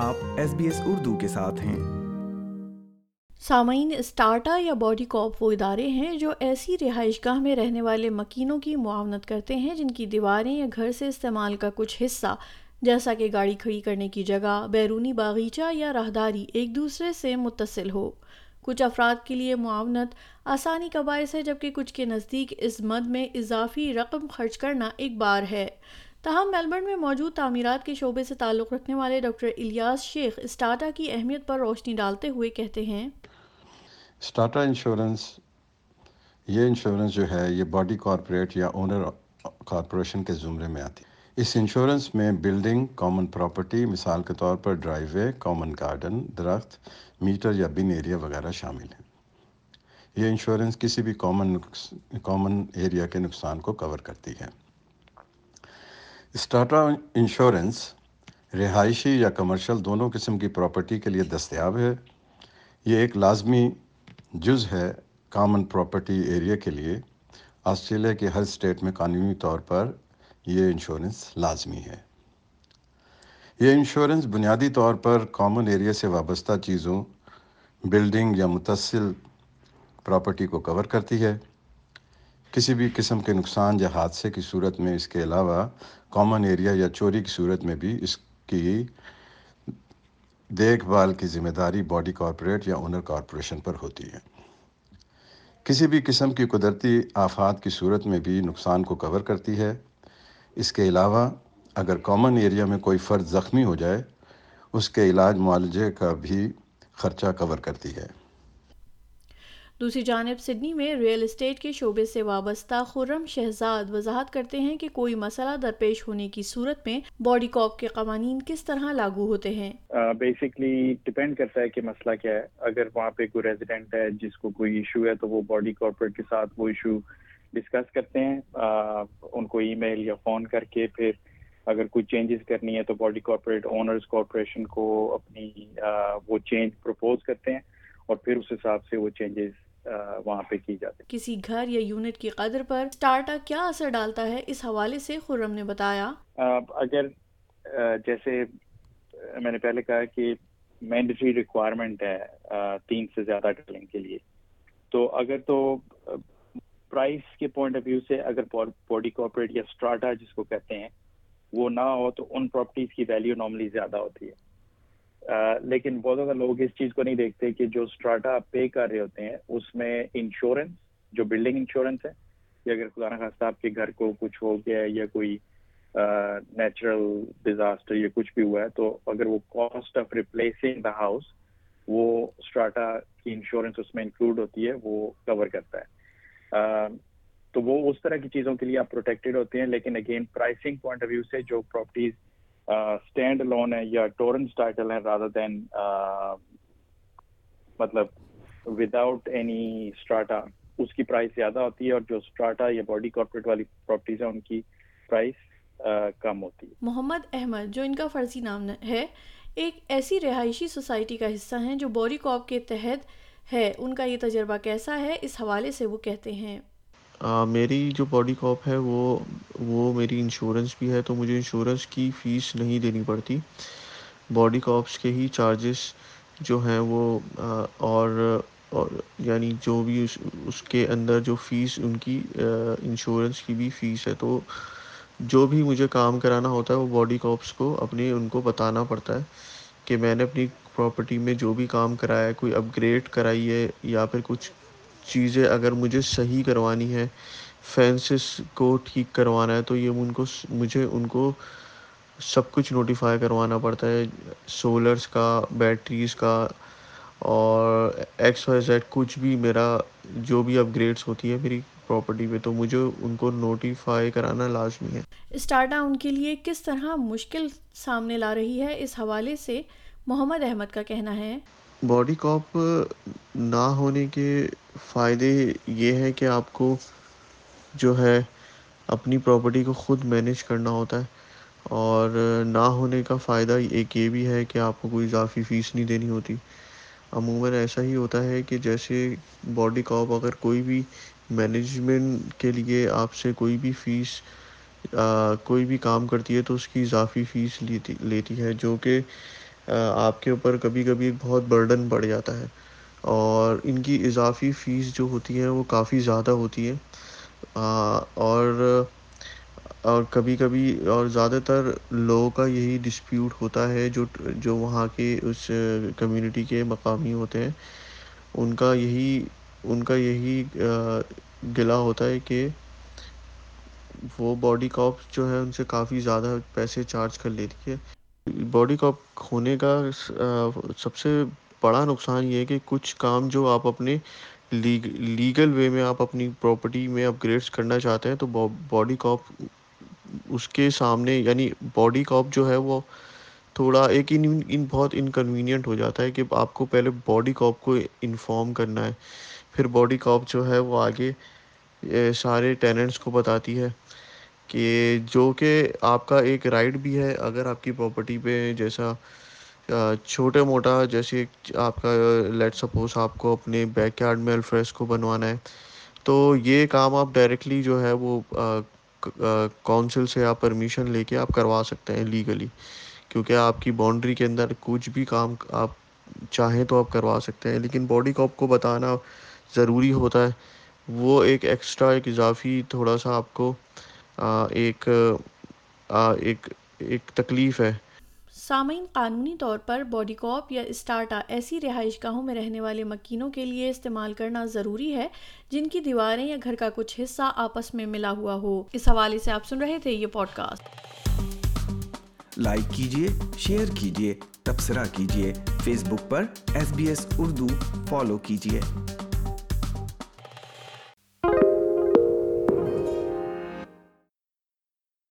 آپ S B S Urdu کے ساتھ ہیں۔ سامعین، اسٹارٹا یا باڈی کاپ وہ ادارے ہیں جو ایسی رہائش گاہ میں رہنے والے مکینوں کی معاونت کرتے ہیں جن کی دیواریں یا گھر سے استعمال کا کچھ حصہ، جیسا کہ گاڑی کھڑی کرنے کی جگہ، بیرونی باغیچہ یا راہداری ایک دوسرے سے متصل ہو۔ کچھ افراد کے لیے معاونت آسانی کا باعث ہے، جبکہ کچھ کے نزدیک اس مد میں اضافی رقم خرچ کرنا ایک بار ہے۔ تاہم میلبرن میں موجود تعمیرات کے شعبے سے تعلق رکھنے والے ڈاکٹر الیاس شیخ اسٹاٹا کی اہمیت پر روشنی ڈالتے ہوئے کہتے ہیں۔ اسٹاٹا انشورنس، یہ انشورنس جو ہے، یہ باڈی کارپوریٹ یا اونر کارپوریشن کے زمرے میں آتی ہے۔ اس انشورنس میں بلڈنگ، کامن پراپرٹی، مثال کے طور پر ڈرائیو وے، کامن گارڈن، درخت، میٹر یا بن ایریا وغیرہ شامل ہیں۔ یہ انشورنس کسی بھی کامن کامن ایریا کے نقصان کو کور کرتی ہے۔ اسٹاٹا انشورنس، رہائشی یا کمرشل دونوں قسم کی پراپرٹی کے لیے دستیاب ہے۔ یہ ایک لازمی جز ہے کامن پراپرٹی ایریا کے لیے۔ آسٹریلیا کے ہر اسٹیٹ میں قانونی طور پر یہ انشورنس لازمی ہے۔ یہ انشورنس بنیادی طور پر کامن ایریا سے وابستہ چیزوں، بلڈنگ یا متصل پراپرٹی کو کور کرتی ہے۔ کسی بھی قسم کے نقصان یا حادثے کی صورت میں اس کے علاوہ کامن ایریا یا چوری کی صورت میں بھی اس کی دیکھ بھال کی ذمہ داری باڈی کارپوریٹ یا اونر کارپوریشن پر ہوتی ہے۔ کسی بھی قسم کی قدرتی آفات کی صورت میں بھی نقصان کو کور کرتی ہے۔ اس کے علاوہ اگر کامن ایریا میں کوئی فرد زخمی ہو جائے، اس کے علاج معالجے کا بھی خرچہ کور کرتی ہے۔ دوسری جانب، سڈنی میں ریئل اسٹیٹ کے شعبے سے وابستہ خرم شہزاد وضاحت کرتے ہیں کہ کوئی مسئلہ درپیش ہونے کی صورت میں باڈی کاپ کے قوانین کس طرح لاگو ہوتے ہیں؟ بیسکلی ڈپینڈ کرتا ہے کہ مسئلہ کیا ہے۔ اگر وہاں پہ کوئی ریزیڈنٹ ہے، جس کو کوئی ایشو ہے، تو وہ باڈی کارپوریٹ کے ساتھ وہ ایشو ڈسکس کرتے ہیں۔ ان کو ای میل یا فون کر کے پھر اگر کوئی چینجز کرنی ہے، تو باڈی کارپوریٹ اونرز کارپوریشن کو اپنی وہ چینج پرپوز کرتے ہیں اور پھر اس حساب سے وہ چینجز وہاں پہ کی جاتی۔ کسی گھر یا یونٹ کی قدر پر اسٹارٹا کیا اثر ڈالتا ہے؟ اس حوالے سے خرم نے بتایا۔ اگر جیسے میں نے پہلے کہا کہ مینڈیٹری ریکوائرمنٹ ہے تین سے زیادہ ڈالنگ کے لیے۔ تو اگر تو پرائز کے پوائنٹ آف ویو سے اگر باڈی کارپوریٹ یا اسٹراٹا جس کو کہتے ہیں وہ نہ ہو تو ان پراپرٹیز کی ویلیو نارملی زیادہ ہوتی ہے۔ لیکن بہت زیادہ لوگ اس چیز کو نہیں دیکھتے کہ جو اسٹراٹا پے کر رہے ہوتے ہیں، اس میں انشورنس جو بلڈنگ انشورنس ہے، یا اگر خدا نخواستہ آپ کے گھر کو کچھ ہو گیا ہے یا کوئی نیچرل ڈیزاسٹر یا کچھ بھی ہوا ہے، تو اگر وہ cost of replacing the house وہ اسٹراٹا کی انشورنس اس میں انکلوڈ ہوتی ہے، وہ کور کرتا ہے۔ تو وہ اس طرح کی چیزوں کے لیے آپ پروٹیکٹیڈ ہوتے ہیں، لیکن again pricing point of view سے جو پراپرٹیز اسٹینڈ لون ہے یا ٹورنس ٹائٹل ہے رادر دین مطلب وداؤٹ اینی اسٹراٹا اس کی پرائز زیادہ ہوتی ہے اور جو اسٹراٹا یا باڈی کارپوریٹ والی پراپرٹیز ہیں ان کی پرائز کم ہوتی ہے۔ محمد احمد، جو ان کا فرضی نام ہے، ایک ایسی رہائشی سوسائٹی کا حصہ ہیں جو باڈی کاپ کے تحت ہے۔ ان کا یہ تجربہ کیسا ہے؟ اس حوالے سے وہ کہتے ہیں۔ میری جو باڈی کاپ ہے، وہ وہ میری انشورنس بھی ہے، تو مجھے انشورنس کی فیس نہیں دینی پڑتی۔ باڈی کاپس کے ہی چارجز جو ہیں، وہ اور یعنی جو بھی اس اس کے اندر جو فیس ان کی انشورنس کی بھی فیس ہے، تو جو بھی مجھے کام کرانا ہوتا ہے، وہ باڈی کاپس کو، اپنے، ان کو بتانا پڑتا ہے کہ میں نے اپنی پراپرٹی میں جو بھی کام کرایا ہے، کوئی اپ گریڈ کرائی ہے یا پھر کچھ چیزیں اگر مجھے صحیح کروانی ہے فینسز کو ٹھیک کروانا ہے، تو یہ ان کو مجھے ان کو سب کچھ نوٹیفائی کروانا پڑتا ہے سولرس کا بیٹریز کا، اور ایکس وائی زیڈ کچھ بھی میرا جو بھی اپ گریڈس ہوتی ہے میری پراپرٹی پہ، تو مجھے ان کو نوٹیفائی کرانا لازمی ہے۔ اسٹارٹا ان کے لیے کس طرح مشکل سامنے لا رہی ہے، اس حوالے سے محمد احمد کا کہنا ہے۔ باڈی کاپ نہ ہونے کے فائدے یہ ہے کہ آپ کو جو ہے اپنی پراپرٹی کو خود مینیج کرنا ہوتا ہے اور نہ ہونے کا فائدہ ایک یہ بھی ہے کہ آپ کو کوئی اضافی فیس نہیں دینی ہوتی۔ عموماً ایسا ہی ہوتا ہے کہ جیسے باڈی کاپ اگر کوئی بھی مینجمنٹ کے لیے آپ سے کوئی بھی فیس کوئی بھی کام کرتی ہے تو اس کی اضافی فیس لیتی لیتی ہے، جو کہ آپ کے اوپر کبھی کبھی ایک بہت برڈن پڑ جاتا ہے اور ان کی اضافی فیس جو ہوتی ہے وہ کافی زیادہ ہوتی ہے اور اور کبھی کبھی اور زیادہ تر لوگوں کا یہی ڈسپیوٹ ہوتا ہے جو جو وہاں کے اس کمیونٹی کے مقامی ہوتے ہیں۔ ان کا یہی، ان کا یہی گلا ہوتا ہے کہ وہ باڈی کاپ جو ہے ان سے کافی زیادہ پیسے چارج کر لیتی ہے باڈی کاپ کھونے کا سب سے بڑا نقصان یہ ہے کہ کچھ کام جو آپ اپنے لیگل وے میں آپ اپنی پراپرٹی میں اپ گریڈس کرنا چاہتے ہیں تو باڈی کاپ اس کے سامنے یعنی باڈی کاپ جو ہے وہ تھوڑا ایک ان بہت انکنوینئنٹ ہو جاتا ہے کہ آپ کو پہلے باڈی کاپ کو انفارم کرنا ہے، پھر باڈی کاپ جو ہے وہ آگے سارے ٹیننٹس کو بتاتی ہے۔ کہ جو کہ آپ کا ایک رائٹ بھی ہے، اگر آپ کی پراپرٹی پہ جیسا چھوٹا موٹا جیسے آپ کا لیٹ سپوز آپ کو اپنے بیک یارڈ میں الفریس کو بنوانا ہے، تو یہ کام آپ ڈائریکٹلی جو ہے وہ کونسل سے آپ پرمیشن لے کے آپ کروا سکتے ہیں لیگلی کیونکہ آپ کی باؤنڈری کے اندر کچھ بھی کام آپ چاہیں تو آپ کروا سکتے ہیں، لیکن باڈی کو آپ کو بتانا ضروری ہوتا ہے، وہ ایک ایکسٹرا ایک اضافی تھوڑا سا آپ کو ایک ایک ایک تکلیف ہے۔ سامعین قانونی طور پر باڈی کاپ یا اسٹارٹا ایسی رہائش گاہوں میں رہنے والے مکینوں کے لیے استعمال کرنا ضروری ہے جن کی دیواریں یا گھر کا کچھ حصہ آپس میں ملا ہوا ہو۔ اس حوالے سے آپ سن رہے تھے یہ پوڈ کاسٹ لائک کیجیے شیئر کیجیے تبصرہ کیجیے فیس بک پر S B S Urdu follow کیجیے